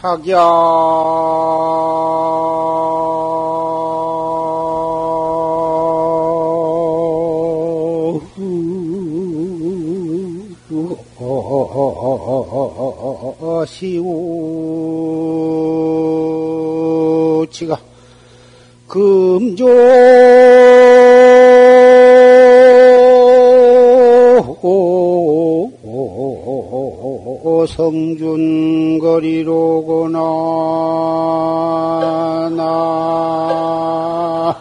자기야. 시우치가 금조 성준거리로구나 나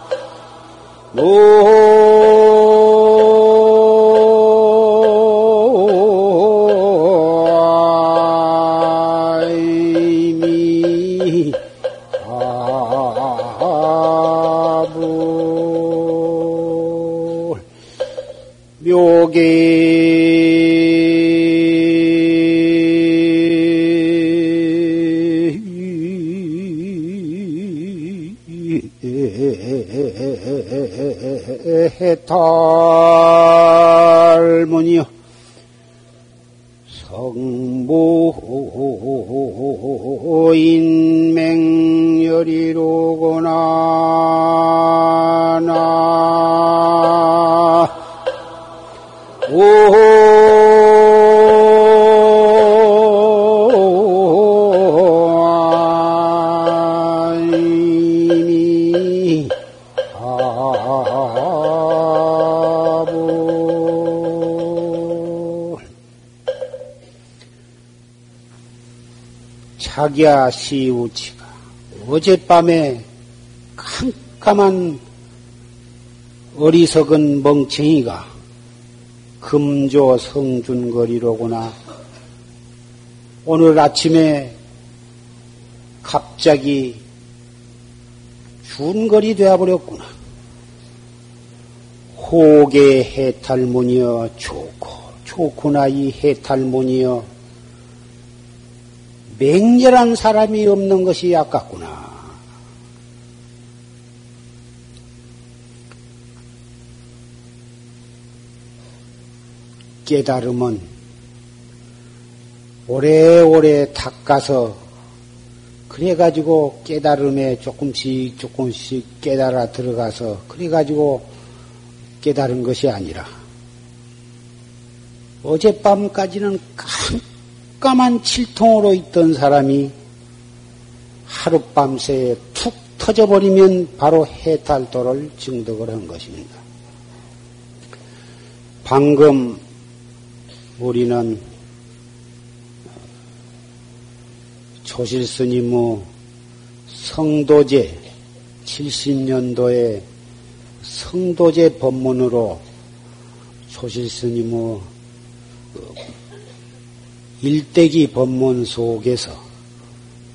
묘계 자기야 시우치가 어젯밤에 깜깜한 어리석은 멍청이가 금조 성준거리로구나. 오늘 아침에 갑자기 준거리 되어버렸구나. 호계 해탈문이여 좋고 좋구나 이 해탈문이여 맹렬한 사람이 없는 것이 아깝구나. 깨달음은 오래오래 닦아서 그래가지고 깨달음에 조금씩 조금씩 깨달아 들어가서 그래가지고 깨달은 것이 아니라 어젯밤까지는 깜 깜한 칠통으로 있던 사람이 하룻밤새에 툭 터져버리면 바로 해탈도를 증득을 한 것입니다. 방금 우리는 조실 스님의 성도제 70년도에 성도제 법문으로 조실 스님의 그 일대기 법문 속에서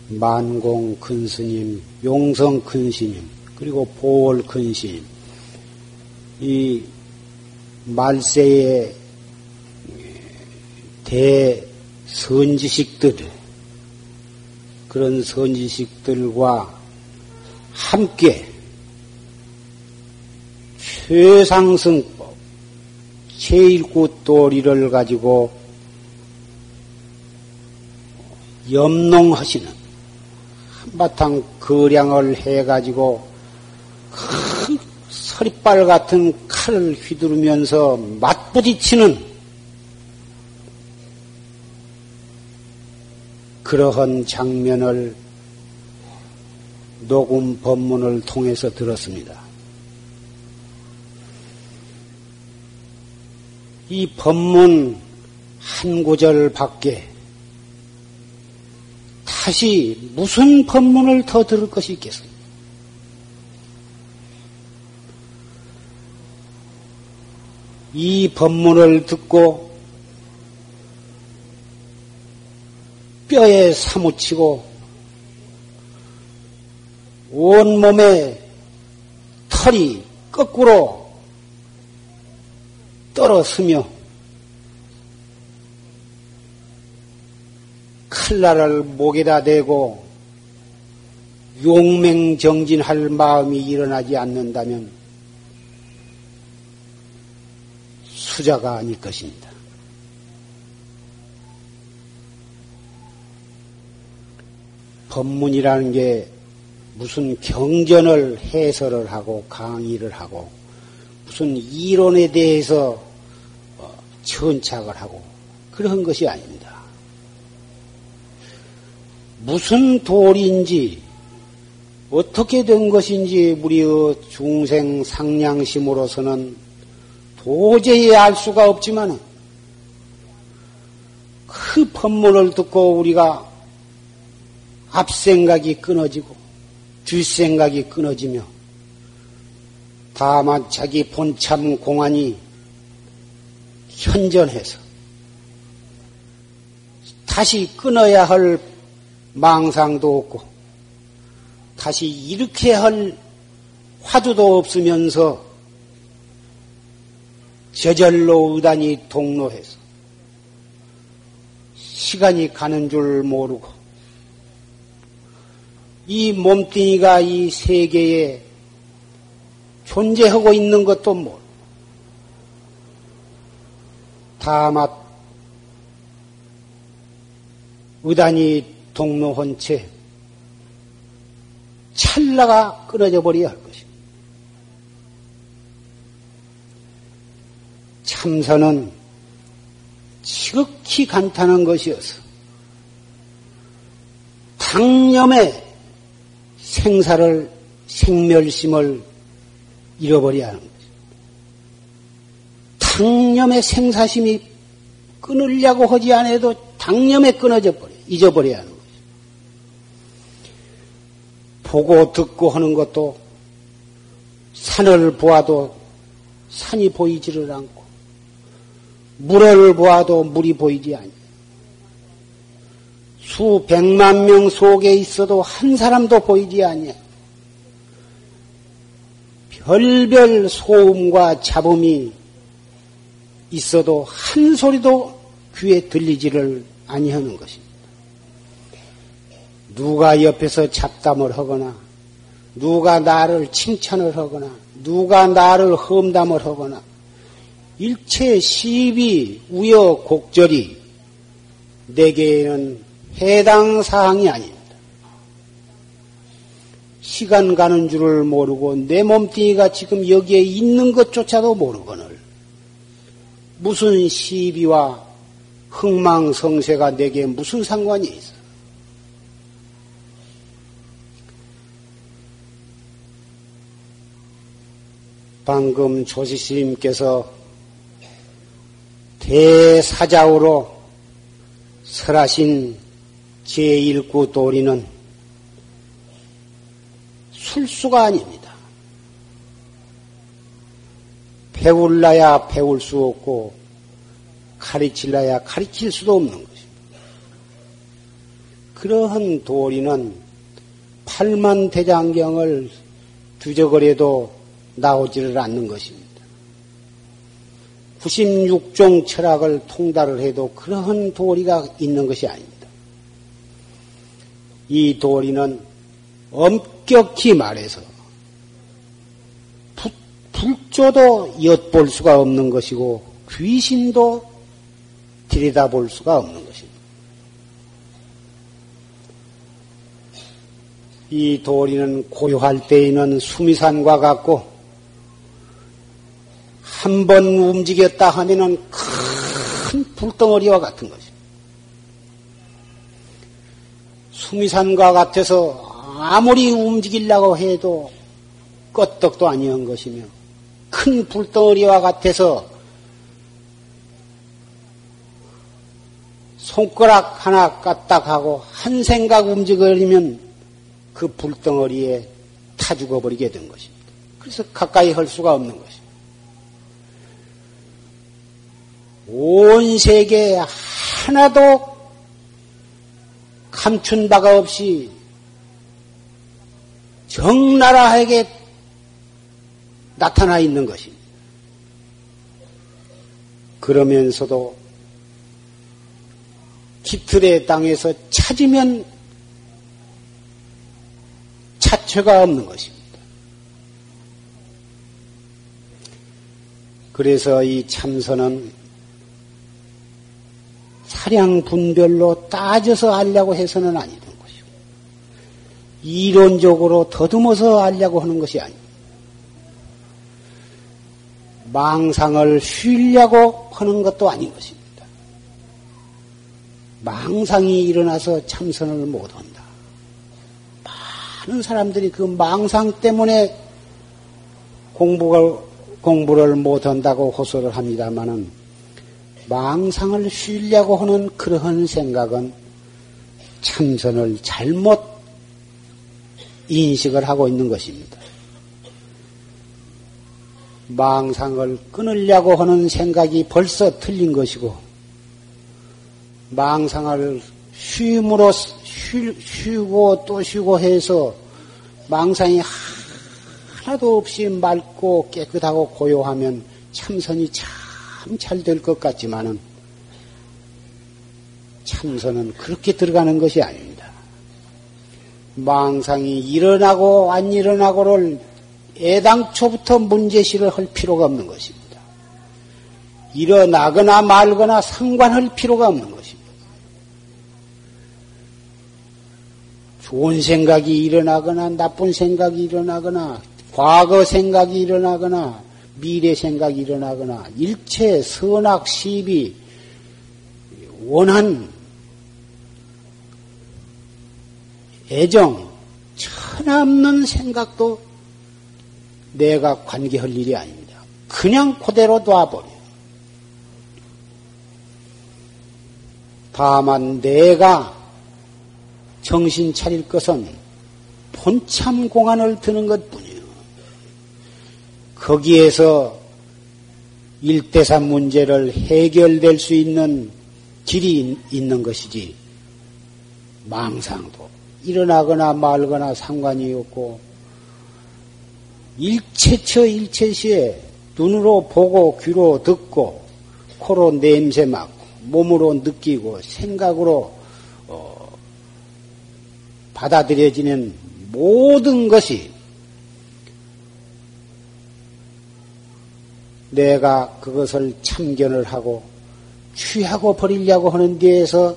만공 큰 스님, 용성 큰 스님, 그리고 보월 큰 스님, 이 말세의 대선지식들, 그런 선지식들과 함께 최상승법, 제1구 도리를 가지고 염농하시는 한바탕 거량을 해가지고 큰 서리빨 같은 칼을 휘두르면서 맞부딪히는 그러한 장면을 녹음 법문을 통해서 들었습니다. 이 법문 한 구절 밖에 다시 무슨 법문을 더 들을 것이 있겠습니까? 이 법문을 듣고 뼈에 사무치고 온몸에 털이 거꾸로 떨어서며 칼날을 목에다 대고 용맹정진할 마음이 일어나지 않는다면 수자가 아닐 것입니다. 법문이라는 게 무슨 경전을 해설을 하고 강의를 하고 무슨 이론에 대해서 어, 천착을 하고 그런 것이 아닙니다. 무슨 도리인지 어떻게 된 것인지 우리의 중생 상냥심으로서는 도저히 알 수가 없지만 그 법문을 듣고 우리가 앞생각이 끊어지고 뒷생각이 끊어지며 다만 자기 본참 공안이 현전해서 다시 끊어야 할 망상도 없고 다시 이렇게 할 화두도 없으면서 저절로 의단이 동로해서 시간이 가는 줄 모르고 이 몸뚱이가 이 세계에 존재하고 있는 것도 모르고 다만 의단이 동로한 채 찰나가 끊어져 버려야 할 것입니다. 참선은 지극히 간단한 것이어서 당념의 생사를 생멸심을 잃어버려야 하는 것입니다. 당념의 생사심이 끊으려고 하지 않아도 당념에 끊어져 버려 잊어버려야 하는 것입니다. 보고 듣고 하는 것도 산을 보아도 산이 보이지를 않고 물을 보아도 물이 보이지 않니. 수백만 명 속에 있어도 한 사람도 보이지 않냐. 별별 소음과 잡음이 있어도 한 소리도 귀에 들리지를 아니하는 것입니다. 누가 옆에서 잡담을 하거나 누가 나를 칭찬을 하거나 누가 나를 험담을 하거나 일체 시비 우여곡절이 내게는 해당 사항이 아닙니다. 시간 가는 줄을 모르고 내 몸뚱이가 지금 여기에 있는 것조차도 모르거늘 무슨 시비와 흥망성쇠가 내게 무슨 상관이 있어? 방금 조시스님께서 대사자우로 설하신 제1구 도리는 술수가 아닙니다. 배울라야 배울 수 없고 가르칠라야 가르칠 수도 없는 것입니다. 그러한 도리는 팔만 대장경을 두저거려도 나오지를 않는 것입니다. 96종 철학을 통달을 해도 그러한 도리가 있는 것이 아닙니다. 이 도리는 엄격히 말해서 불조도 엿볼 수가 없는 것이고 귀신도 들여다볼 수가 없는 것입니다. 이 도리는 고요할 때에는 수미산과 같고 한 번 움직였다 하면은 큰 불덩어리와 같은 것입니다. 수미산과 같아서 아무리 움직이려고 해도 껐떡도 아니한 것이며 큰 불덩어리와 같아서 손가락 하나 까딱하고 한 생각 움직이면 그 불덩어리에 타 죽어버리게 된 것입니다. 그래서 가까이 할 수가 없는 것입니다. 온 세계에 하나도 감춘 바가 없이 적나라하게 나타나 있는 것입니다. 그러면서도 깃틀의 땅에서 찾으면 자체가 없는 것입니다. 그래서 이 참선은 사량 분별로 따져서 알려고 해서는 아니던 것이고, 이론적으로 더듬어서 알려고 하는 것이 아닙니다. 망상을 쉬려고 하는 것도 아닌 것입니다. 망상이 일어나서 참선을 못한다. 많은 사람들이 그 망상 때문에 공부를, 공부를 못한다고 호소를 합니다만은 망상을 쉬려고 하는 그러한 생각은 참선을 잘못 인식을 하고 있는 것입니다. 망상을 끊으려고 하는 생각이 벌써 틀린 것이고, 망상을 쉼으로 쉬, 쉬고 또 쉬고 해서 망상이 하나도 없이 맑고 깨끗하고 고요하면 참선이 참 잘 될 것 같지만은 참선은 그렇게 들어가는 것이 아닙니다. 망상이 일어나고 안 일어나고를 애당초부터 문제시를 할 필요가 없는 것입니다. 일어나거나 말거나 상관할 필요가 없는 것입니다. 좋은 생각이 일어나거나 나쁜 생각이 일어나거나 과거 생각이 일어나거나 미래 생각이 일어나거나 일체 선악 시비 원한 애정 천없는 생각도 내가 관계할 일이 아닙니다. 그냥 그대로 놔버려. 다만 내가 정신 차릴 것은 본참 공안을 드는 것 뿐이요. 거기에서 일대사 문제를 해결될 수 있는 길이 있는 것이지, 망상도. 일어나거나 말거나 상관이 없고, 일체처 일체시에 눈으로 보고 귀로 듣고 코로 냄새 맡고 몸으로 느끼고 생각으로 어, 받아들여지는 모든 것이 내가 그것을 참견을 하고 취하고 버리려고 하는 데에서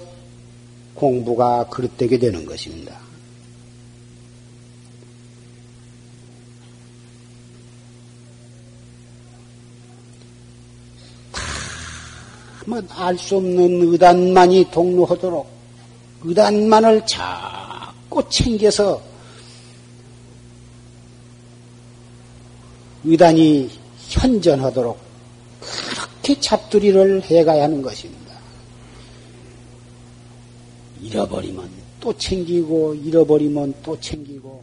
공부가 그릇되게 되는 것입니다. 알수 없는 의단만이 동로하도록 의단만을 자꾸 챙겨서 의단이 현전하도록 그렇게 잡두리를 해가야 하는 것입니다. 잃어버리면 또 챙기고 잃어버리면 또 챙기고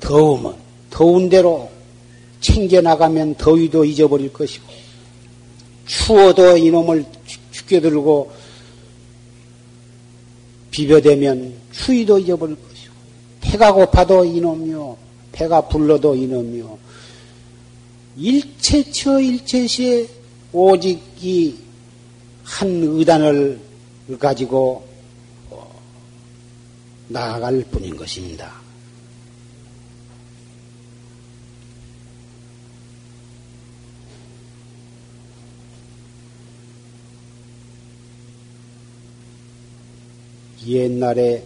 더우면 더운 대로 챙겨 나가면 더위도 잊어버릴 것이고 추워도 이놈을 죽게 들고 비벼대면 추위도 잊어버릴 것이고 배가 고파도 이놈이요 배가 불러도 이놈이요 일체처 일체시에 오직 이 한 의단을 가지고 나아갈 뿐인 것입니다. 옛날에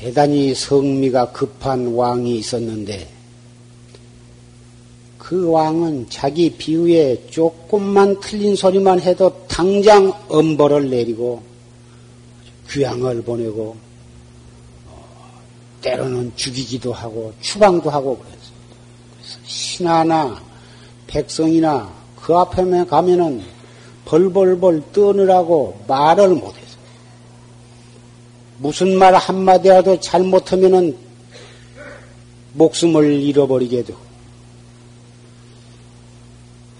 대단히 성미가 급한 왕이 있었는데 그 왕은 자기 비유에 조금만 틀린 소리만 해도 당장 엄벌을 내리고 귀양을 보내고 때로는 죽이기도 하고 추방도 하고 그랬습니다. 그래서 신하나 백성이나 그 앞에 가면은 벌벌벌 떠느라고 말을 못해서 무슨 말 한마디라도 잘못하면은 목숨을 잃어버리게 되고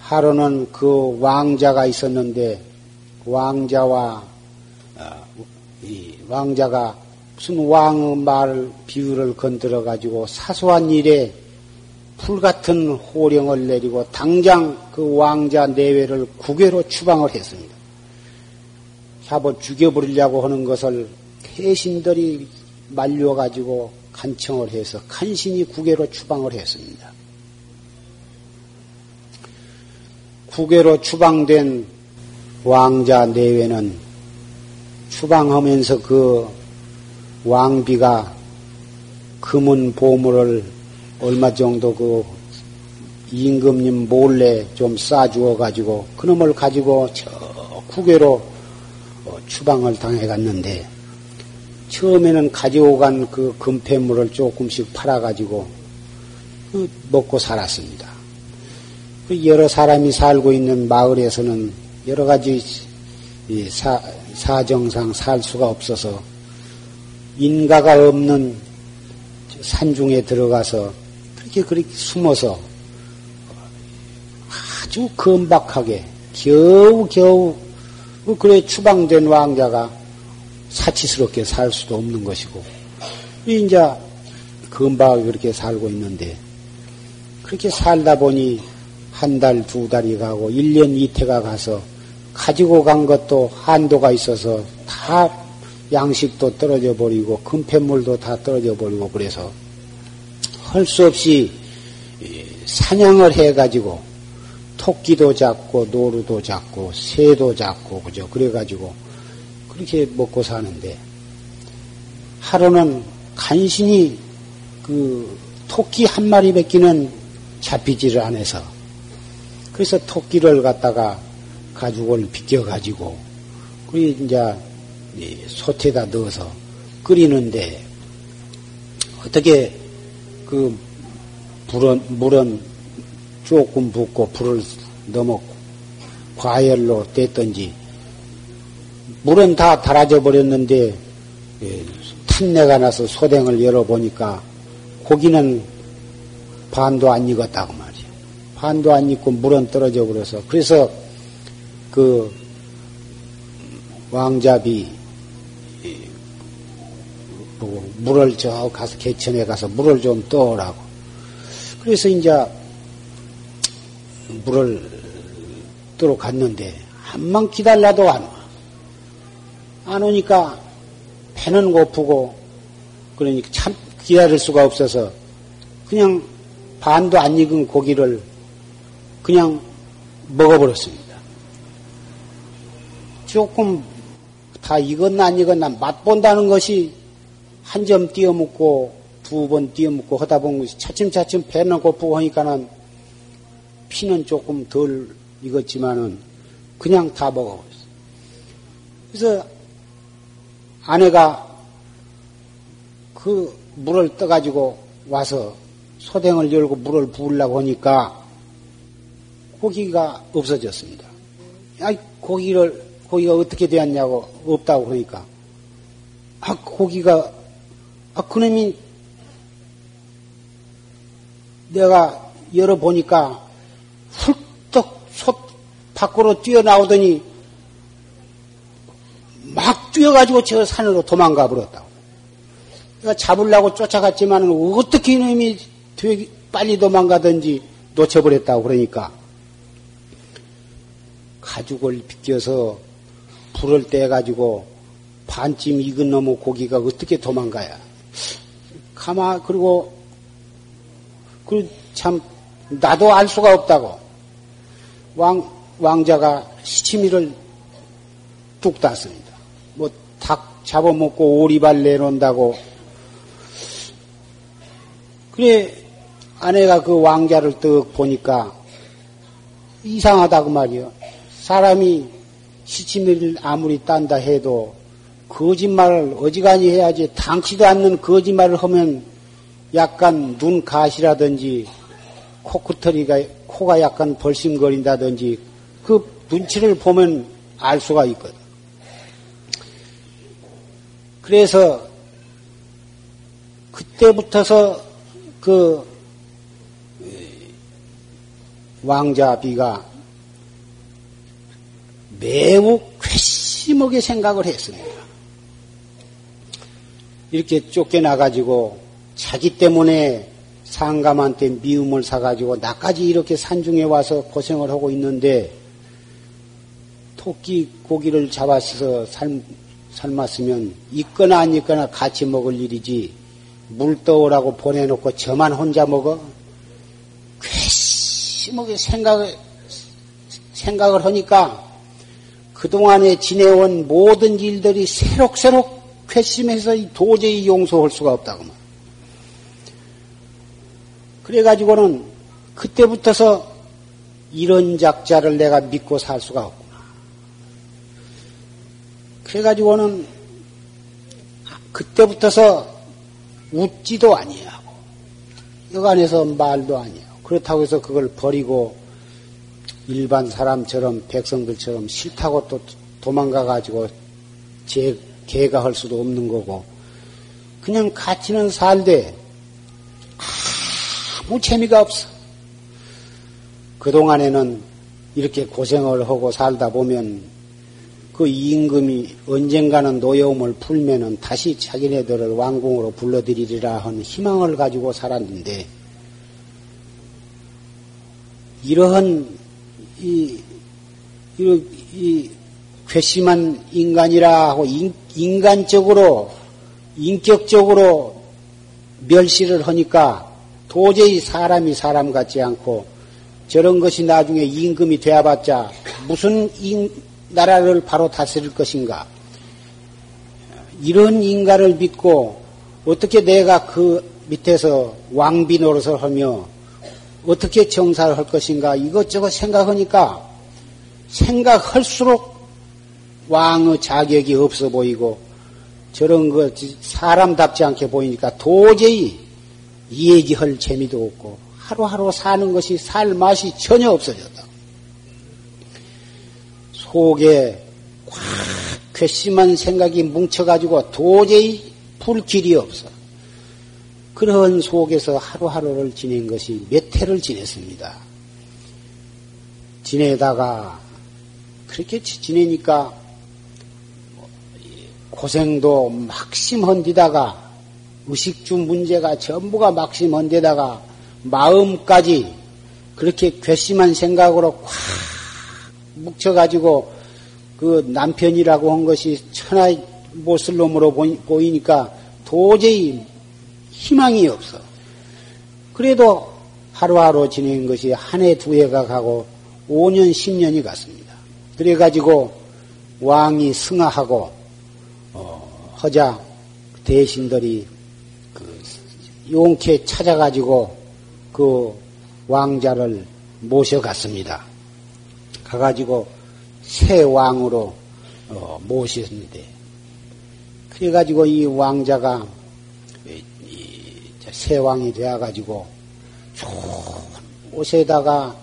하루는 그 왕자가 있었는데 왕자와 어, 이 왕자가 무슨 왕의 말 비유를 건드려 가지고 사소한 일에 풀 같은 호령을 내리고 당장 그 왕자 내외를 국외로 추방을 했습니다. 잡아 죽여버리려고 하는 것을 태신들이 말려가지고 간청을 해서 간신히 국외로 추방을 했습니다. 국외로 추방된 왕자 내외는 추방하면서 그 왕비가 금은 보물을 얼마 정도 그 임금님 몰래 좀 싸주어 가지고 그놈을 가지고 저 국외로 어, 추방을 당해 갔는데 처음에는 가지고 간그 금폐물을 조금씩 팔아 가지고 그 먹고 살았습니다. 그 여러 사람이 살고 있는 마을에서는 여러 가지 사, 사정상 살 수가 없어서 인가가 없는 산중에 들어가서 그렇게 그렇게 숨어서 아주 건박하게 겨우 겨우 그래 추방된 왕자가 사치스럽게 살 수도 없는 것이고 이제 건박하게 그렇게 살고 있는데 그렇게 살다 보니 한 달, 두 달이 가고 1년 이태가 가서 가지고 간 것도 한도가 있어서 다 양식도 떨어져 버리고 금폐물도 다 떨어져 버리고 그래서 할 수 없이 사냥을 해 가지고 토끼도 잡고 노루도 잡고 새도 잡고 그죠 그래 가지고 그렇게 먹고 사는데 하루는 간신히 그 토끼 한 마리 뱉기는 잡히지를 않아서 그래서 토끼를 갖다가 가죽을 비껴 가지고, 그리고 이제 솥에다 넣어서 끓이는데, 어떻게 그 불은, 물은 조금 붓고 불을 너무 과열로 뗐던지, 물은 다 달아져 버렸는데, 예, 탄내가 나서 소댕을 열어보니까 고기는 반도 안 익었다고 말이야. 반도 안 익고 물은 떨어져 버려서. 그래서 그 왕잡이 뭐 물을 저 가서 개천에 가서 물을 좀 떠오라고. 그래서 이제 물을 뜨러 갔는데 한만 기다려도 안 와. 안 오니까 배는 고프고 그러니까 참 기다릴 수가 없어서 그냥 반도 안 익은 고기를 그냥 먹어버렸습니다. 조금 다 익었나 안 익었나 맛본다는 것이 한 점 띄어먹고 두 번 띄어먹고 하다 보면 차츰차츰 배는 고프고 하니까는 피는 조금 덜 익었지만은 그냥 다 먹어버렸어요. 그래서 아내가 그 물을 떠가지고 와서 소댕을 열고 물을 부으려고 하니까 고기가 없어졌습니다. 아, 고기를 고기가 어떻게 되었냐고 없다고 그러니까 아 고기가 아 그놈이 내가 열어보니까 훌떡 솥 밖으로 뛰어나오더니 막 뛰어가지고 저 산으로 도망가 버렸다고. 내가 잡으려고 쫓아갔지만 어떻게 이놈이 되게 빨리 도망가든지 놓쳐버렸다고 그러니까 가죽을 비껴서 불을 떼가지고 반쯤 익은 놈의 고기가 어떻게 도망가야. 가마, 그리고, 그 참, 나도 알 수가 없다고. 왕, 왕자가 시치미를 뚝 땄습니다. 뭐, 닭 잡아먹고 오리발 내놓는다고. 그래, 아내가 그 왕자를 떡 보니까 이상하다고 말이요. 사람이 시치미를 아무리 딴다 해도 거짓말을 어지간히 해야지 당치도 않는 거짓말을 하면 약간 눈 가시라든지 코끝터리가 코가 약간 벌심거린다든지 그 눈치를 보면 알 수가 있거든. 그래서 그때부터서 그 왕자비가 매우 괘씸하게 생각을 했습니다. 이렇게 쫓겨나가지고 자기 때문에 상감한테 미움을 사가지고 나까지 이렇게 산중에 와서 고생을 하고 있는데 토끼 고기를 잡아서 삶, 삶았으면 있거나 안 있거나 같이 먹을 일이지 물 떠오라고 보내놓고 저만 혼자 먹어? 괘씸하게 생각을 생각을 하니까 그동안에 지내온 모든 일들이 새록새록 괘씸해서 도저히 용서할 수가 없다고 말. 그래가지고는 그때부터서 이런 작자를 내가 믿고 살 수가 없구나. 그래가지고는 그때부터서 웃지도 아니하고 여간에서 말도 아니하고 그렇다고 해서 그걸 버리고 일반 사람처럼 백성들처럼 싫다고 또 도망가 가지고 제 개가 할 수도 없는 거고 그냥 같이는 살되 아무 재미가 없어. 그동안에는 이렇게 고생을 하고 살다 보면 그 임금이 언젠가는 노여움을 풀면은 다시 자기네들을 왕궁으로 불러들이리라 하는 희망을 가지고 살았는데 이러한 이, 이, 이 괘씸한 인간이라 하고 인, 인간적으로 인격적으로 멸시를 하니까 도저히 사람이 사람 같지 않고 저런 것이 나중에 임금이 되어봤자 무슨 인, 나라를 바로 다스릴 것인가? 이런 인간을 믿고 어떻게 내가 그 밑에서 왕비 노릇을 하며 어떻게 정사를 할 것인가 이것저것 생각하니까 생각할수록 왕의 자격이 없어 보이고 저런 것 사람답지 않게 보이니까 도저히 얘기할 재미도 없고 하루하루 사는 것이 살 맛이 전혀 없어졌다. 속에 꽉 괘씸한 생각이 뭉쳐가지고 도저히 풀 길이 없어. 그런 속에서 하루하루를 지낸 것이 몇 해를 지냈습니다. 지내다가 그렇게 지내니까 고생도 막심한 데다가 의식주 문제가 전부가 막심한 데다가 마음까지 그렇게 괘씸한 생각으로 꽉 묵혀가지고 그 남편이라고 한 것이 천하의 못쓸 놈으로 보이니까 도저히 희망이 없어. 그래도 하루하루 지낸 것이 한 해, 두 해가 가고 5년, 10년이 갔습니다. 그래가지고 왕이 승하하고, 어, 허자 대신들이 그 용케 찾아가지고 그 왕자를 모셔갔습니다. 가가지고 새 왕으로 어, 모셨는데 그래가지고 이 왕자가 새 왕이 되어가지고 옷에다가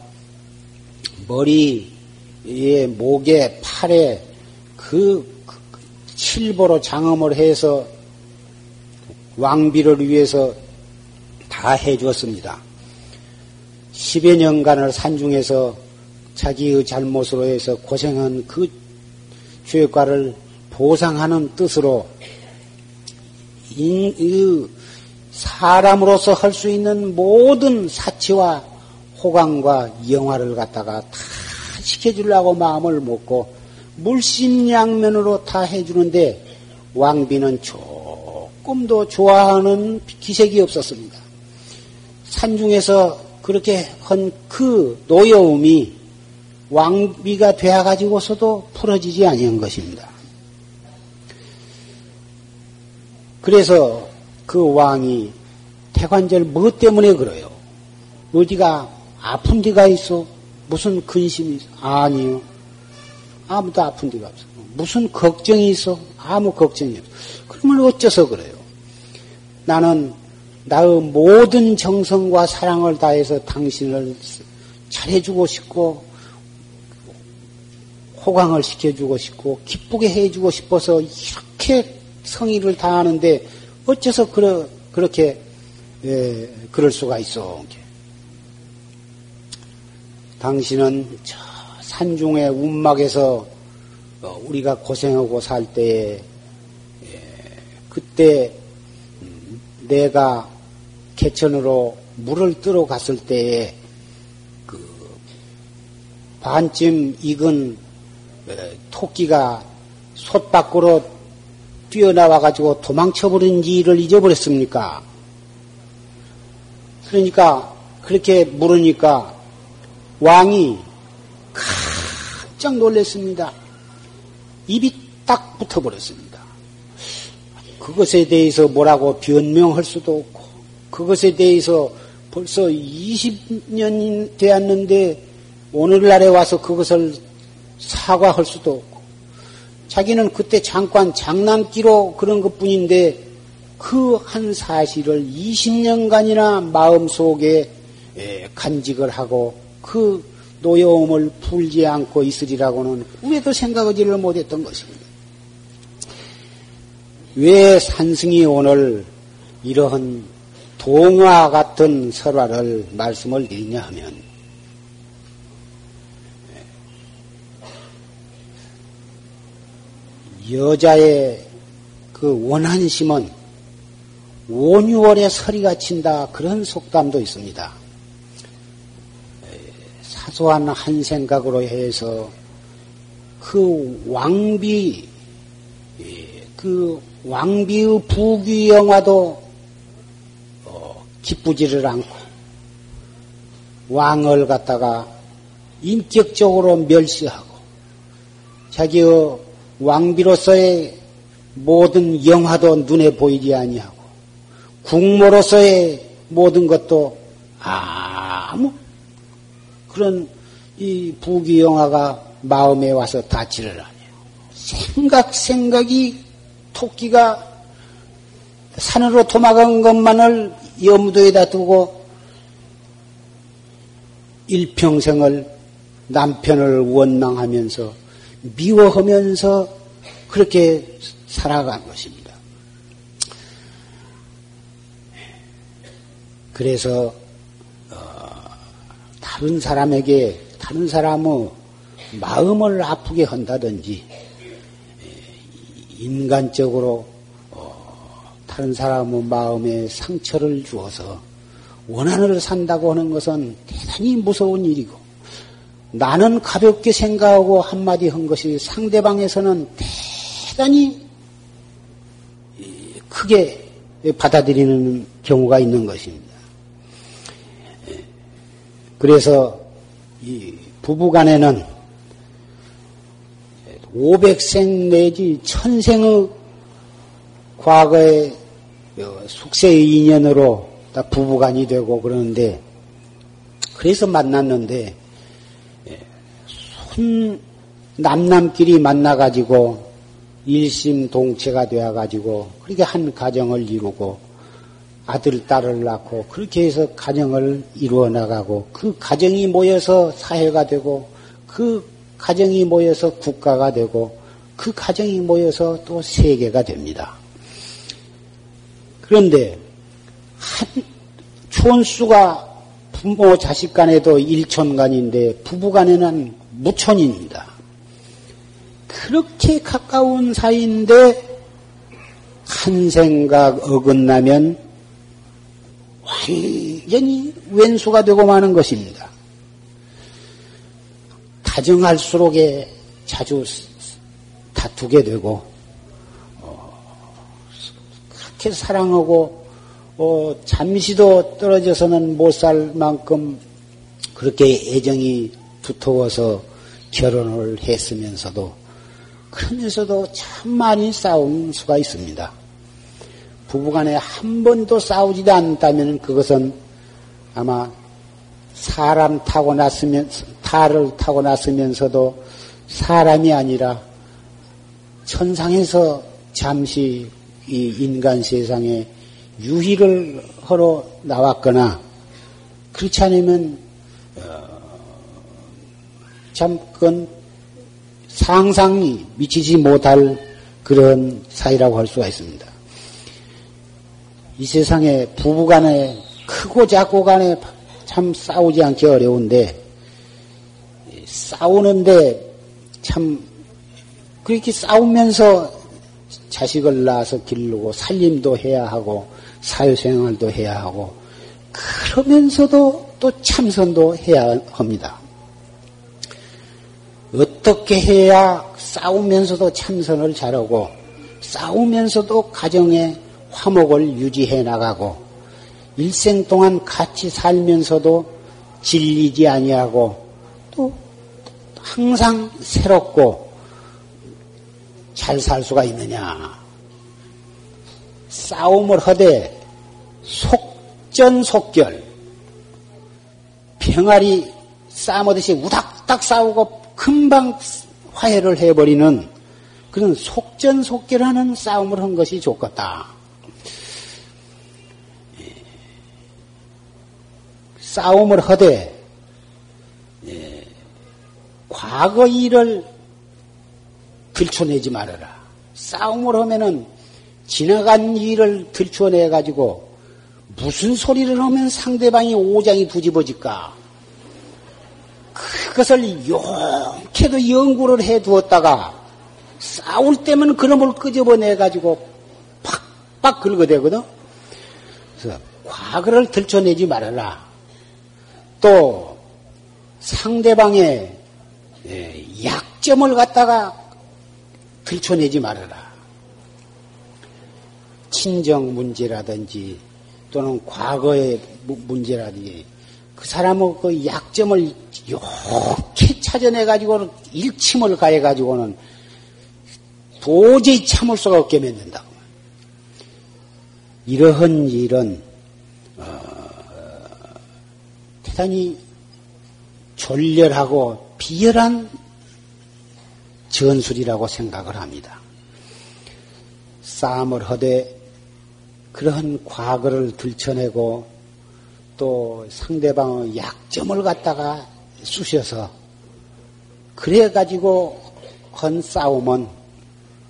머리에 목에 팔에 그, 그 칠보로 장엄을 해서 왕비를 위해서 다 해주었습니다. 10여 년간을 산중에서 자기의 잘못으로 해서 고생한 그 죄과를 보상하는 뜻으로 인, 이, 사람으로서 할 수 있는 모든 사치와 호강과 영화를 갖다가 다 시켜주려고 마음을 먹고 물심양면으로 다 해주는데 왕비는 조금도 좋아하는 기색이 없었습니다. 산중에서 그렇게 한 그 노여움이 왕비가 되어 가지고서도 풀어지지 아니한 것입니다. 그래서 그 왕이 태관절 뭐 때문에 그래요? 어디가 아픈 데가 있어? 무슨 근심이 있어? 아니요. 아무도 아픈 데가 없어. 무슨 걱정이 있어? 아무 걱정이 없어. 그러면 어째서 그래요? 나는 나의 모든 정성과 사랑을 다해서 당신을 잘해주고 싶고, 호강을 시켜주고 싶고, 기쁘게 해주고 싶어서 이렇게 성의를 다하는데, 어째서 그러, 그렇게 예, 그럴 수가 있어? 당신은 저 산중의 운막에서 어, 우리가 고생하고 살 때에 예, 그때 음, 내가 개천으로 물을 뜨러 갔을 때에 그 반쯤 익은 예, 토끼가 솥 밖으로 뛰어나와 가지고 도망쳐버린 지를 잊어버렸습니까? 그러니까 그렇게 물으니까 왕이 깜짝 놀랐습니다. 입이 딱 붙어버렸습니다. 그것에 대해서 뭐라고 변명할 수도 없고, 그것에 대해서 벌써 20년이 되었는데, 오늘날에 와서 그것을 사과할 수도 없고, 자기는 그때 잠깐 장난기로 그런 것 뿐인데, 그 한 사실을 20년간이나 마음속에 간직을 하고, 그 노여움을 풀지 않고 있으리라고는 꿈에도 생각하지를 못했던 것입니다. 왜 산승이 오늘 이러한 동화 같은 설화를 말씀을 드리냐 하면 여자의 그 원한심은 5, 6월에 서리가 친다 그런 속담도 있습니다. 사소한 한 생각으로 해서 그 왕비 그 왕비의 부귀 영화도 어, 기쁘지를 않고 왕을 갖다가 인격적으로 멸시하고 자기의 왕비로서의 모든 영화도 눈에 보이지 아니하고 국모로서의 모든 것도 아무 그런 이 부귀 영화가 마음에 와서 닿지를 않아요. 생각 생각이 토끼가 산으로 도망간 것만을 염두에다 두고 일평생을 남편을 원망하면서 미워하면서 그렇게 살아간 것입니다. 그래서 어, 다른 사람에게 다른 사람의 마음을 아프게 한다든지 인간적으로 어, 다른 사람의 마음에 상처를 주어서 원한을 산다고 하는 것은 대단히 무서운 일이고 나는 가볍게 생각하고 한마디 한 것이 상대방에서는 대단히 크게 받아들이는 경우가 있는 것입니다. 그래서 이 부부 간에는 500생 내지 1000생의 과거의 숙세의 인연으로 다 부부간이 되고 그러는데 그래서 만났는데 손 남남끼리 만나가지고 일심동체가 되어가지고 그렇게 한 가정을 이루고 아들, 딸을 낳고 그렇게 해서 가정을 이루어 나가고 그 가정이 모여서 사회가 되고 그 가정이 모여서 국가가 되고 그 가정이 모여서 또 세계가 됩니다. 그런데 한 촌수가 부모 자식 간에도 일촌간인데 부부 간에는 무촌입니다. 그렇게 가까운 사이인데 한 생각 어긋나면 완전히 왼수가 되고 마는 것입니다. 다정할수록에 자주 다투게 되고 어, 그렇게 사랑하고 어, 잠시도 떨어져서는 못 살 만큼 그렇게 애정이 두터워서 결혼을 했으면서도 그러면서도 참 많이 싸운 수가 있습니다. 부부간에 한 번도 싸우지도 않다면 그것은 아마 사람 타고 났으면 탈을 타고 났으면서도 사람이 아니라 천상에서 잠시 이 인간 세상에 유희를 하러 나왔거나 그렇지 않으면 어, 참 그건 상상이 미치지 못할 그런 사이라고 할 수가 있습니다. 이 세상에 부부간에 크고 작고 간에 참 싸우지 않기 어려운데 싸우는데 참 그렇게 싸우면서 자식을 낳아서 기르고 살림도 해야 하고 사회생활도 해야 하고 그러면서도 또 참선도 해야 합니다. 어떻게 해야 싸우면서도 참선을 잘하고 싸우면서도 가정의 화목을 유지해 나가고 일생 동안 같이 살면서도 질리지 아니하고 또 항상 새롭고 잘 살 수가 있느냐? 싸움을 하되 속전속결 병아리 싸우듯이 우닥닥 싸우고 금방 화해를 해버리는 그런 속전속결하는 싸움을 한 것이 좋겠다. 예. 싸움을 하되 예. 과거 일을 들춰내지 말아라. 싸움을 하면은 지나간 일을 들춰내 가지고 무슨 소리를 하면 상대방이 오장이 뒤집어질까? 그것을 용케도 연구를 해 두었다가 싸울 때면 그놈을 끄집어내 가지고 팍팍 긁어대거든. 그래서 과거를 들춰내지 말아라. 또 상대방의 예, 약점을 갖다가 들춰내지 말아라. 친정 문제라든지 또는 과거의 문제라든지 그 사람의 그 약점을 이렇게 찾아내 가지고는 일침을 가해 가지고는 도저히 참을 수가 없게 만든다고. 이러한 일은 어, 대단히 졸렬하고 비열한 전술이라고 생각을 합니다. 싸움을 하되 그러한 과거를 들춰내고 또 상대방의 약점을 갖다가 쑤셔서 그래 가지고 한 싸움은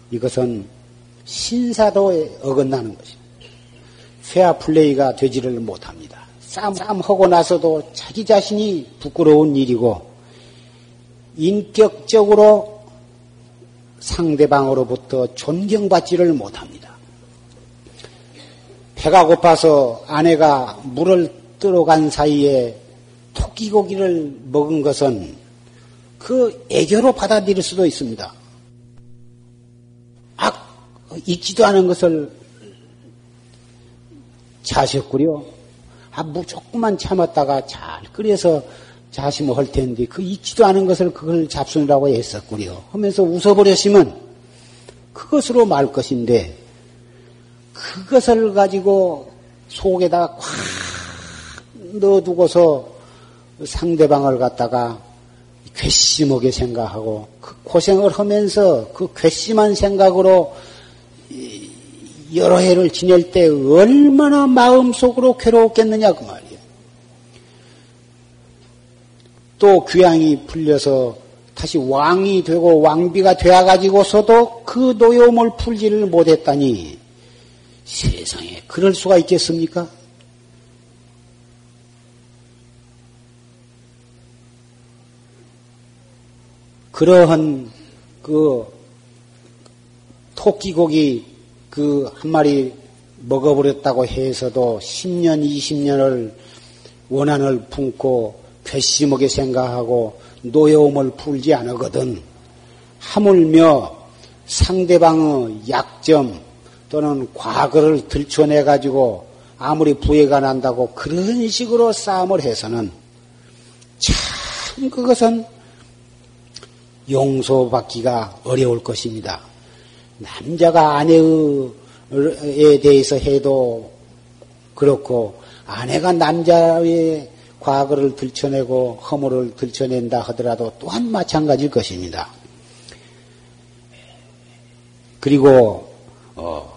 이것은 신사도에 어긋나는 것입니다. 페어 플레이가 되지를 못합니다. 싸움, 싸움하고 나서도 자기 자신이 부끄러운 일이고 인격적으로 상대방으로부터 존경받지를 못합니다. 배가 고파서 아내가 물을 들어간 사이에 토끼고기를 먹은 것은 그 애교로 받아들일 수도 있습니다. 잊지도 않은 것을 자셨구려. 아, 뭐 조금만 참았다가 잘 끓여서 자심을 할 텐데 그 잊지도 않은 것을 그걸 잡수느라고 애썼구려. 하면서 웃어버렸으면 그것으로 말 것인데 그것을 가지고 속에다가 꽉 넣어두고서 상대방을 갖다가 괘씸하게 생각하고 그 고생을 하면서 그 괘씸한 생각으로 여러 해를 지낼 때 얼마나 마음속으로 괴로웠겠느냐 그 말이에요. 또 귀향이 풀려서 다시 왕이 되고 왕비가 되어가지고서도 그 노여움을 풀지를 못했다니 세상에 그럴 수가 있겠습니까? 그러한 그 토끼고기 그 한 마리 먹어버렸다고 해서도 10년, 20년을 원한을 품고 괘씸하게 생각하고 노여움을 풀지 않거든. 하물며 상대방의 약점 또는 과거를 들춰내 가지고 아무리 부해가 난다고 그런 식으로 싸움을 해서는 참 그것은 용서받기가 어려울 것입니다. 남자가 아내에 대해서 해도 그렇고 아내가 남자의 과거를 들춰내고 허물을 들춰낸다 하더라도 또한 마찬가지일 것입니다. 그리고 어,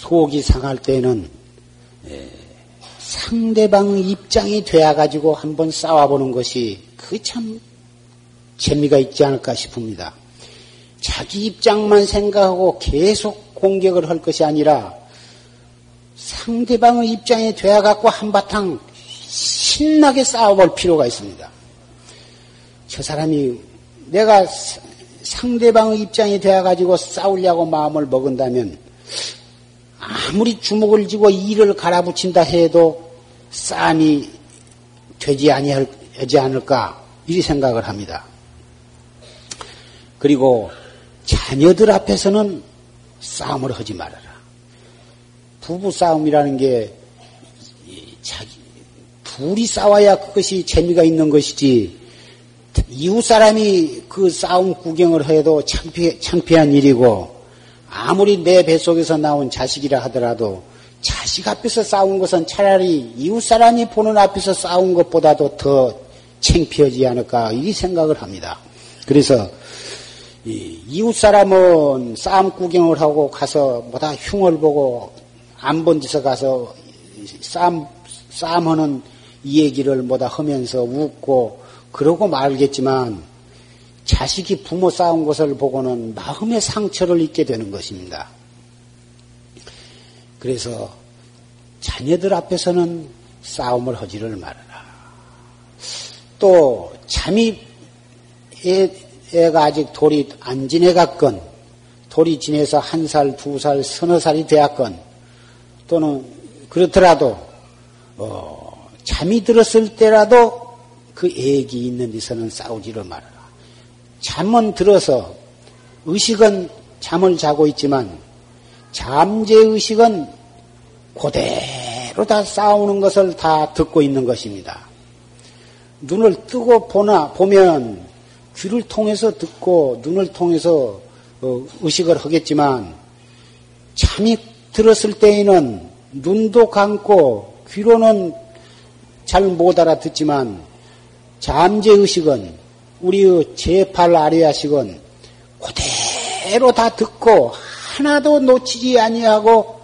속이 상할 때는 상대방 입장이 되어 가지고 한번 싸워보는 것이 그 참 재미가 있지 않을까 싶습니다. 자기 입장만 생각하고 계속 공격을 할 것이 아니라 상대방의 입장에 되어갖고 한바탕 신나게 싸워볼 필요가 있습니다. 저 사람이 내가 상대방의 입장이 되어가지고 싸우려고 마음을 먹은다면 아무리 주먹을 쥐고 이를 갈아붙인다 해도 싸움이 되지 아니하지 않을까 이리 생각을 합니다. 그리고 자녀들 앞에서는 싸움을 하지 말아라. 부부 싸움이라는 게 자기 둘이 싸워야 그것이 재미가 있는 것이지 이웃 사람이 그 싸움 구경을 해도 창피, 창피한 일이고 아무리 내 뱃속에서 나온 자식이라 하더라도 자식 앞에서 싸운 것은 차라리 이웃 사람이 보는 앞에서 싸운 것보다도 더 창피하지 않을까 이 생각을 합니다. 그래서 이웃 사람은 싸움 구경을 하고 가서 뭐다 흉을 보고 안 본 데서 가서 싸움 싸움하는 이 얘기를 뭐다 하면서 웃고 그러고 말겠지만 자식이 부모 싸운 것을 보고는 마음의 상처를 입게 되는 것입니다. 그래서 자녀들 앞에서는 싸움을 하지를 말아라. 또 잠이 애, 애가 아직 돌이 안 지내갔건 돌이 지내서 한 살, 두 살, 서너 살이 되었건 또는 그렇더라도 어, 잠이 들었을 때라도 그 애기 있는 데서는 싸우지를 말아라. 잠은 들어서 의식은 잠을 자고 있지만 잠재 의식은 그대로 다 싸우는 것을 다 듣고 있는 것입니다. 눈을 뜨고 보나 보면 귀를 통해서 듣고 눈을 통해서 어, 의식을 하겠지만 잠이 들었을 때에는 눈도 감고 귀로는 잘 못 알아듣지만 잠재 의식은 우리의 제8 아리아식은 그대로 다 듣고 하나도 놓치지 아니하고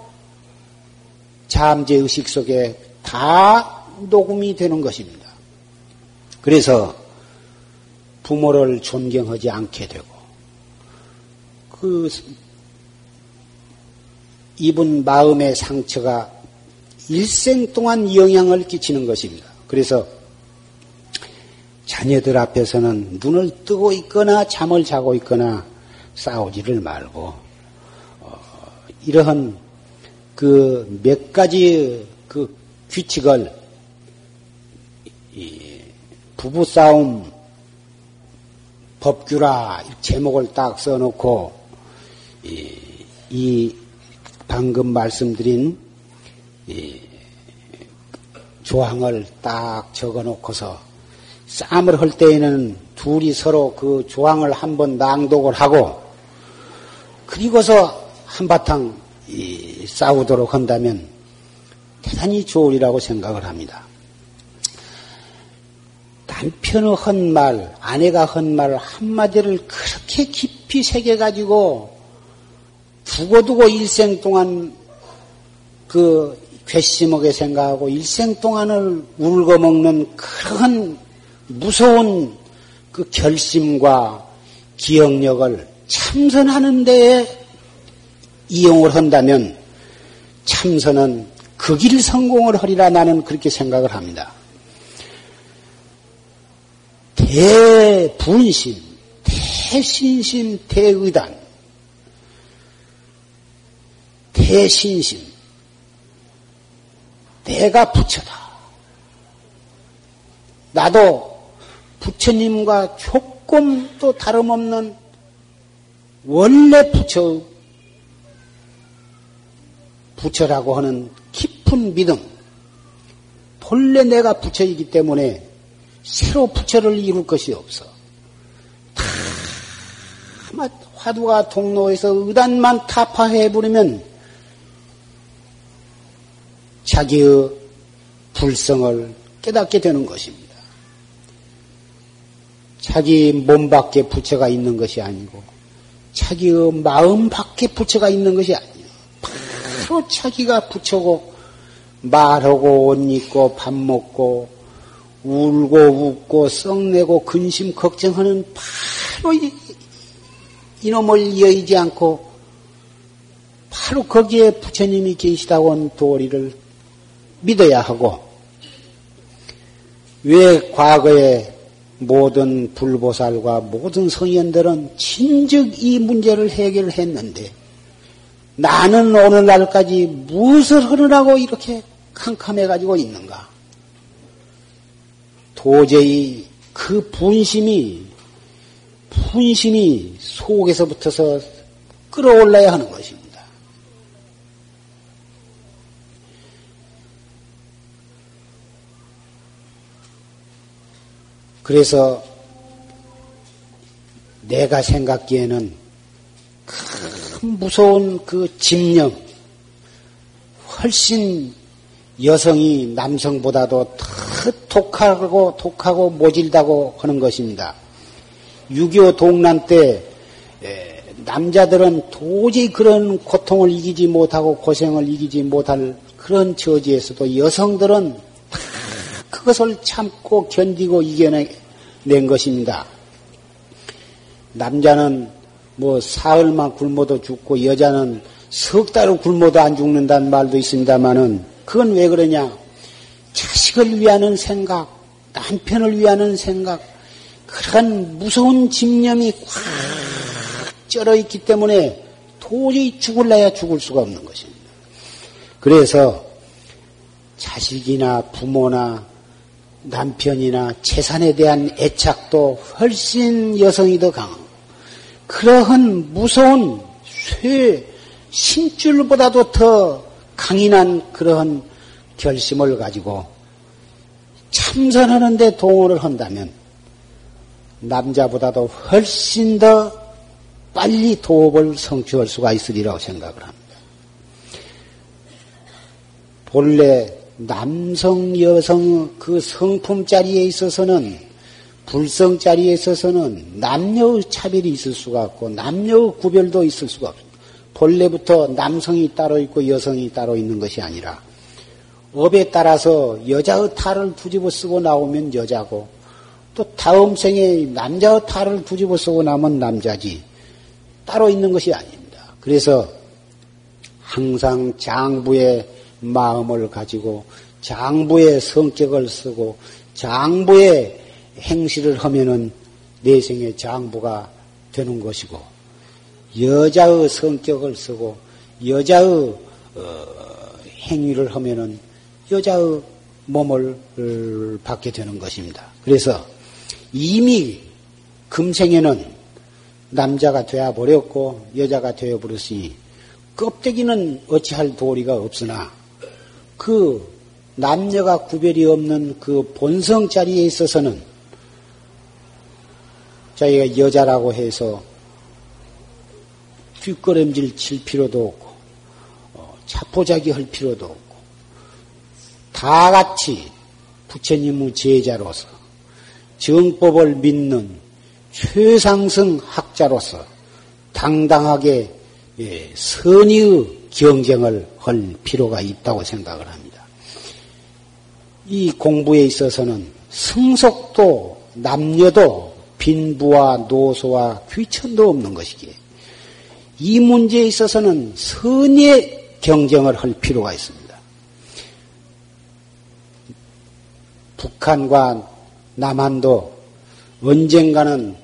잠재 의식 속에 다 녹음이 되는 것입니다. 그래서 부모를 존경하지 않게 되고 그 입은 마음의 상처가 일생 동안 영향을 끼치는 것입니다. 그래서 자녀들 앞에서는 눈을 뜨고 있거나 잠을 자고 있거나 싸우지를 말고 어, 이러한 그 몇 가지 그 규칙을 부부 싸움 법규라 제목을 딱 써놓고 이, 이 방금 말씀드린 조항을 딱 적어놓고서 싸움을 할 때에는 둘이 서로 그 조항을 한번 낭독을 하고 그리고서 한바탕 싸우도록 한다면 대단히 좋으리라고 생각을 합니다. 남편의 한 말, 아내가 한 말 한마디를 그렇게 깊이 새겨가지고 두고두고 일생 동안 그 괘씸하게 생각하고 일생 동안을 울고 먹는 그런 무서운 그 결심과 기억력을 참선하는 데에 이용을 한다면 참선은 그 길 성공을 하리라 나는 그렇게 생각을 합니다. 대분심, 대신심, 대의단, 대신심, 내가 부처다. 나도 부처님과 조금도 다름없는 원래 부처, 부처라고 하는 깊은 믿음. 본래 내가 부처이기 때문에 새로 부처를 이룰 것이 없어. 다 화두가 동로에서 의단만 타파해버리면 자기의 불성을 깨닫게 되는 것입니다. 자기 몸 밖에 부처가 있는 것이 아니고 자기의 마음 밖에 부처가 있는 것이 아니에요. 바로 자기가 부처고 말하고 옷 입고 밥 먹고 울고 웃고 썩내고 근심 걱정하는 바로 이, 이놈을 이어이지 않고 바로 거기에 부처님이 계시다고 한 도리를 믿어야 하고 왜 과거에 모든 불보살과 모든 성현들은 진즉 이 문제를 해결했는데 나는 오늘날까지 무엇을 하느라고 이렇게 캄캄해 가지고 있는가? 도저히 그 분심이, 분심이 속에서부터서 끌어올라야 하는 것입니다. 그래서 내가 생각기에는 큰 무서운 그 집념, 훨씬 여성이 남성보다도 더 독하고 독하고 모질다고 하는 것입니다. 6.25 동란 때 남자들은 도저히 그런 고통을 이기지 못하고 고생을 이기지 못할 그런 처지에서도 여성들은 다 그것을 참고 견디고 이겨낸 것입니다. 남자는 뭐 사흘만 굶어도 죽고 여자는 석 달을 굶어도 안 죽는다는 말도 있습니다만은 그건 왜 그러냐? 자식을 위하는 생각, 남편을 위하는 생각, 그런 무서운 집념이 꽉 쩔어 있기 때문에 도저히 죽을래야 죽을 수가 없는 것입니다. 그래서 자식이나 부모나 남편이나 재산에 대한 애착도 훨씬 여성이 더 강한 그러한 무서운 쇠 신줄보다도 더 강인한 그러한 결심을 가지고 참선하는데 동원을 한다면 남자보다도 훨씬 더 빨리 도업을 성취할 수가 있으리라고 생각을 합니다. 본래 남성, 여성 그 성품 자리에 있어서는 불성 자리에 있어서는 남녀의 차별이 있을 수가 없고 남녀의 구별도 있을 수가 없습니다. 본래부터 남성이 따로 있고 여성이 따로 있는 것이 아니라 업에 따라서 여자의 탈을 뒤집어 쓰고 나오면 여자고 또 다음 생에 남자의 탈을 뒤집어 쓰고 나면 남자지 따로 있는 것이 아닙니다. 그래서 항상 장부의 마음을 가지고 장부의 성격을 쓰고 장부의 행실을 하면은 내생의 장부가 되는 것이고 여자의 성격을 쓰고 여자의 어, 행위를 하면은 여자의 몸을 어, 받게 되는 것입니다. 그래서 이미 금생에는 남자가 되어 버렸고 여자가 되어 버렸으니 껍데기는 어찌할 도리가 없으나 그 남녀가 구별이 없는 그 본성 자리에 있어서는 자기가 여자라고 해서 뒷걸음질 칠 필요도 없고 어, 자포자기 할 필요도 없고 다 같이 부처님의 제자로서 정법을 믿는 최상승 학자로서 당당하게 예, 선의의 경쟁을 할 필요가 있다고 생각을 합니다. 이 공부에 있어서는 승속도 남녀도 빈부와 노소와 귀천도 없는 것이기에 이 문제에 있어서는 선의 경쟁을 할 필요가 있습니다. 북한과 남한도 언젠가는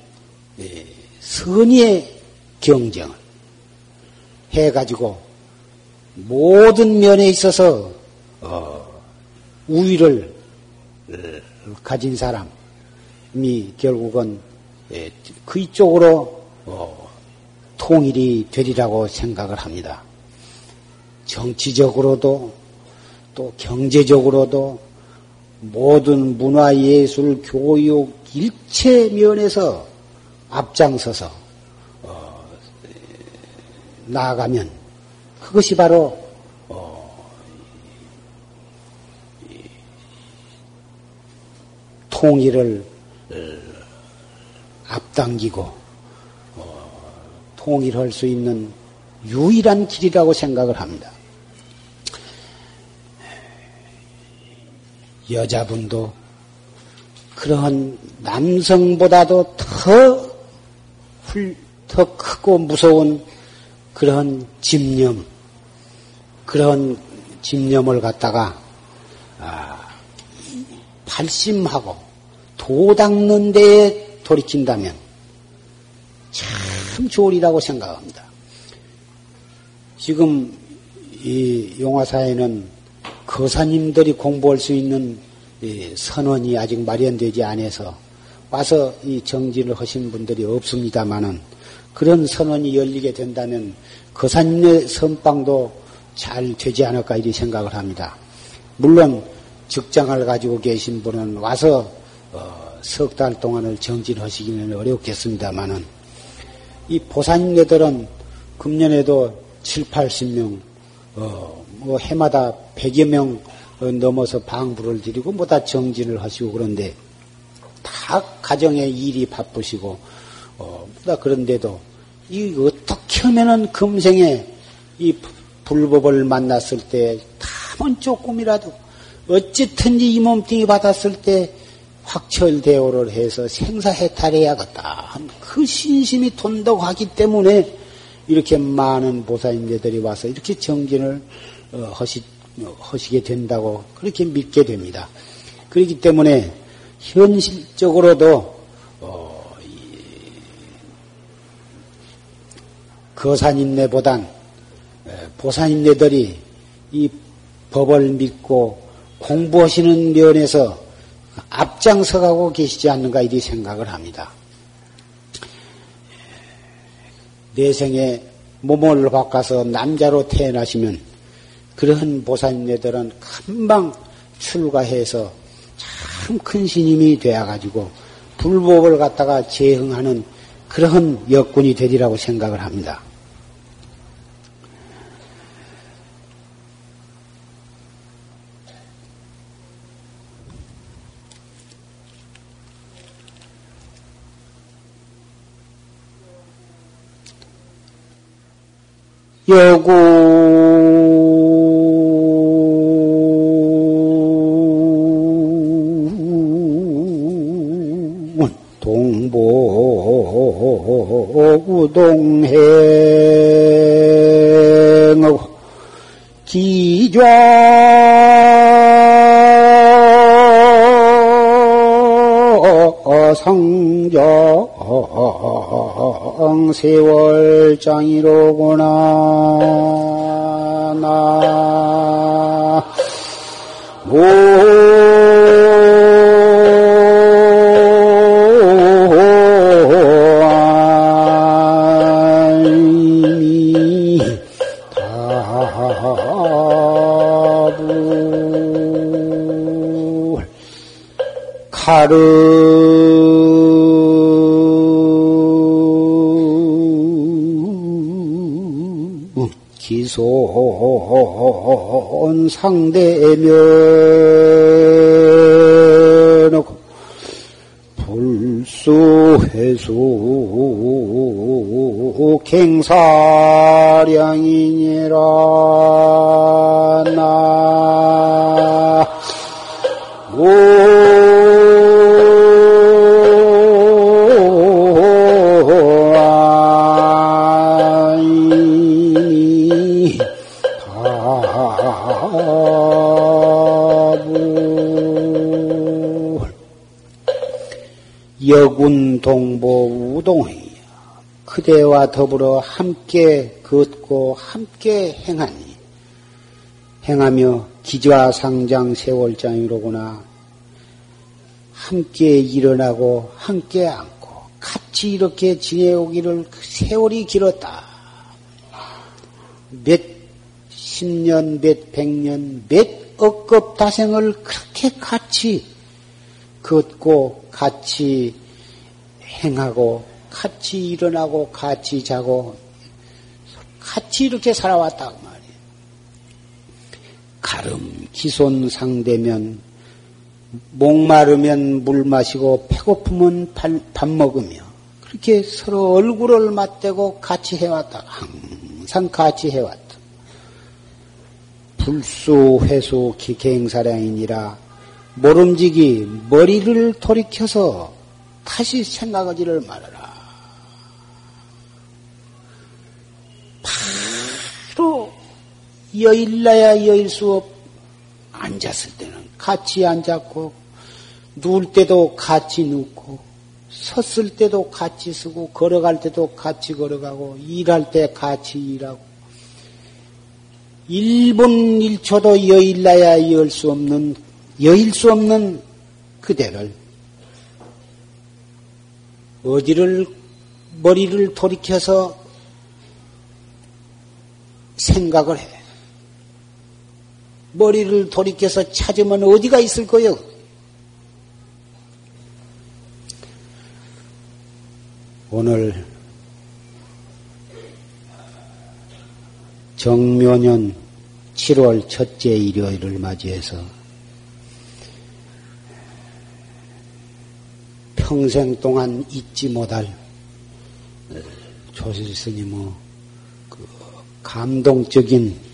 예, 선의의 경쟁을 해가지고 모든 면에 있어서 어, 우위를 어, 가진 사람이 결국은 예, 그쪽으로 어, 통일이 되리라고 생각을 합니다. 정치적으로도 또 경제적으로도 모든 문화, 예술, 교육, 일체 면에서 앞장서서 어, 나아가면 그것이 바로 어, 통일을 어, 앞당기고 어, 통일할 수 있는 유일한 길이라고 생각을 합니다. 여자분도 그러한 남성보다도 더, 훌, 더 크고 무서운 그런 집념, 그런 집념을 갖다가, 아, 발심하고 도 닦는 데에 돌이킨다면 참 좋으리라고 생각합니다. 지금 이 용화사에는 거사님들이 공부할 수 있는 선원이 아직 마련되지 않아서 와서 이 정진을 하신 분들이 없습니다만은 그런 선원이 열리게 된다면 거사님의 선방도 잘 되지 않을까 이리 생각을 합니다. 물론 직장을 가지고 계신 분은 와서 어, 석달 동안을 정진하시기는 어렵겠습니다만은 이 보살님네들은 금년에도 7, 80명, 어, 뭐 해마다 100여 명 넘어서 방부를 드리고 뭐다 정진을 하시고 그런데 다 가정의 일이 바쁘시고 어, 그런데도 이 어떻게 하면은 금생에 이 불법을 만났을 때 다만 조금이라도 어쨌든지 이 몸뚱이 받았을 때 확철대오를 해서 생사해탈해야겠다. 그 신심이 돈독하기 때문에 이렇게 많은 보살님들이 와서 이렇게 정진을 어, 하시, 하시게 된다고 그렇게 믿게 됩니다. 그렇기 때문에 현실적으로도 거산인내보단 보산인내들이 이 법을 믿고 공부하시는 면에서 앞장서가고 계시지 않는가 이리 생각을 합니다. 내생에 몸을 바꿔서 남자로 태어나시면 그러한 보살님들은 금방 출가해서 참 큰 신임이 되어가지고 불법을 갖다가 제흥하는 그러한 여건이 되리라고 생각을 합니다. 여구 동해하고 기좌 세월장이로구나 나 하루 기손 상대면 불수 해수 갱사량이 그대와 더불어 함께 걷고 함께 행하니 행하며 기좌 상장 세월장이로구나. 함께 일어나고 함께 앉고 같이 이렇게 지내오기를 그 세월이 길었다. 몇 십 년, 몇 백 년, 몇 억급 다생을 그렇게 같이 걷고 같이 행하고 같이 일어나고 같이 자고 같이 이렇게 살아왔다 그 말이에요. 가름 기손 상대면 목마르면 물 마시고 배고프면 밥 먹으며 그렇게 서로 얼굴을 맞대고 같이 해왔다. 항상 같이 해왔다. 불수 회수 기행사량이니라 모름지기 머리를 돌이켜서 다시 생각하지를 말아라. 바로 여일나야 여일 수 없. 앉았을 때는 같이 앉았고 누울 때도 같이 눕고 섰을 때도 같이 서고 걸어갈 때도 같이 걸어가고 일할 때 같이 일하고 1분 1초도 여일나야 열수 없는 여일 수 없는 그대를 어디를 머리를 돌이켜서 생각을 해. 머리를 돌이켜서 찾으면 어디가 있을 거요? 오늘 정묘년 7월 첫째 일요일을 맞이해서 평생 동안 잊지 못할 조실 스님의 그 감동적인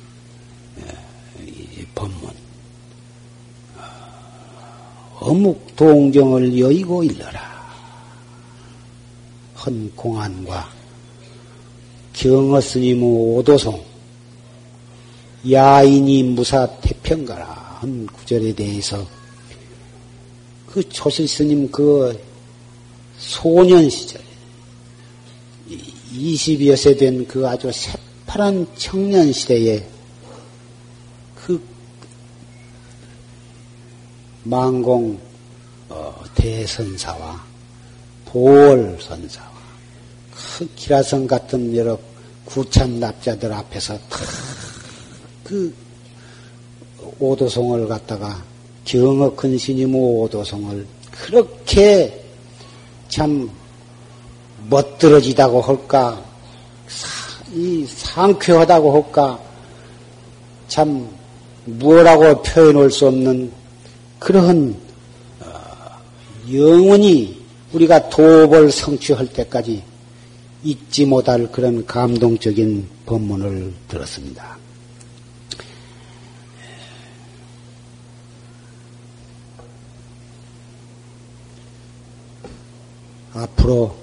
어, 어묵 동정을 여의고 일러라. 헌 공안과 경어 스님의 오도송 야인이 무사 태평가라 한 구절에 대해서 그 조실 스님 그 소년 시절 20여 세 된 그 아주 새파란 청년 시대에 망공 어, 대선사와 보월선사와 그 기라성 같은 여러 구찬 납자들 앞에서 그 오도송을 갖다가 경어 큰 스님의 오도송을 그렇게 참 멋들어지다고 할까, 이 상쾌하다고 할까, 참 무엇라고 표현할 수 없는 그러한 어, 영원히 우리가 도업을 성취할 때까지 잊지 못할 그런 감동적인 법문을 들었습니다. 앞으로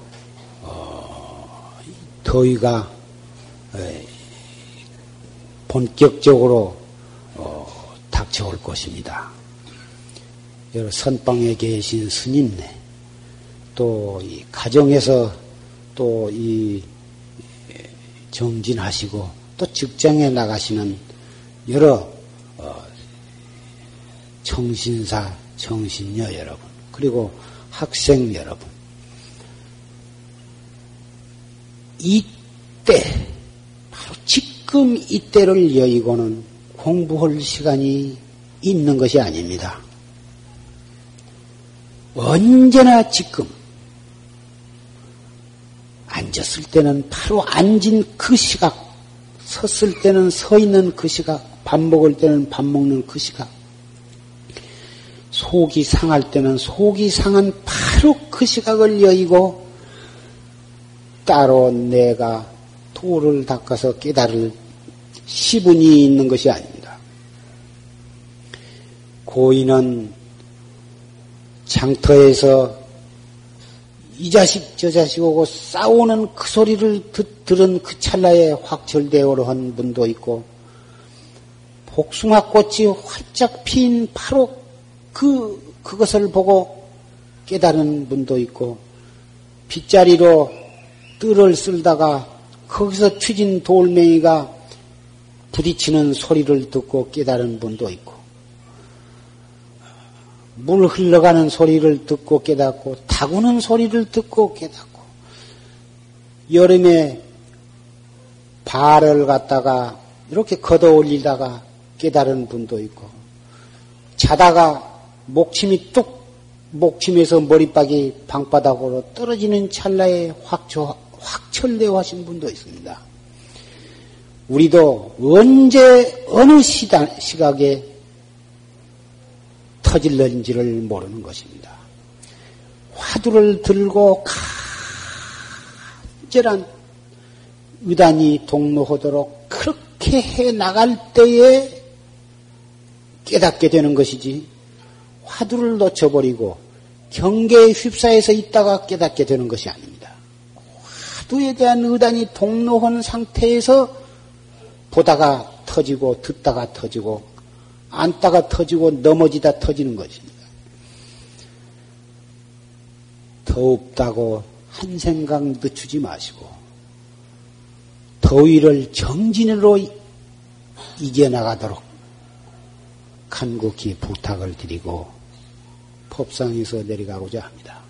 어, 더위가 본격적으로 어, 닥쳐올 것입니다. 선방에 계신 스님네, 또 이 가정에서 또 이 정진하시고 또 직장에 나가시는 여러 어, 청신사, 청신녀 여러분, 그리고 학생 여러분, 이때, 바로 지금 이때를 여의고는 공부할 시간이 있는 것이 아닙니다. 언제나 지금, 앉았을 때는 바로 앉은 그 시각, 섰을 때는 서 있는 그 시각, 밥 먹을 때는 밥 먹는 그 시각, 속이 상할 때는 속이 상한 바로 그 시각을 여의고 따로 내가 도를 닦아서 깨달을 시분이 있는 것이 아닙니다. 고인은 장터에서 이 자식 저 자식하고 싸우는 그 소리를 듣, 들은 그 찰나에 확철대오로 한 분도 있고 복숭아꽃이 활짝 핀 바로 그 그것을 보고 깨달은 분도 있고 빗자리로 뜰을 쓸다가 거기서 튀진 돌멩이가 부딪히는 소리를 듣고 깨달은 분도 있고, 물 흘러가는 소리를 듣고 깨닫고, 타구는 소리를 듣고 깨닫고, 여름에 발을 갖다가 이렇게 걷어 올리다가 깨달은 분도 있고, 자다가 목침이 뚝, 목침에서 머리박이 방바닥으로 떨어지는 찰나에 확초, 확철되어 하신 분도 있습니다. 우리도 언제 어느 시다, 시각에 터질는지를 모르는 것입니다. 화두를 들고 간절한 의단이 동로하도록 그렇게 해 나갈 때에 깨닫게 되는 것이지 화두를 놓쳐버리고 경계에 휩싸여서 있다가 깨닫게 되는 것이 아닙니다. 화두에 대한 의단이 동로한 상태에서 보다가 터지고 듣다가 터지고 앉다가 터지고 넘어지다 터지는 것입니다. 더웁다고 한 생각 늦추지 마시고 더위를 정진으로 이겨나가도록 간곡히 부탁을 드리고 법상에서 내려가고자 합니다.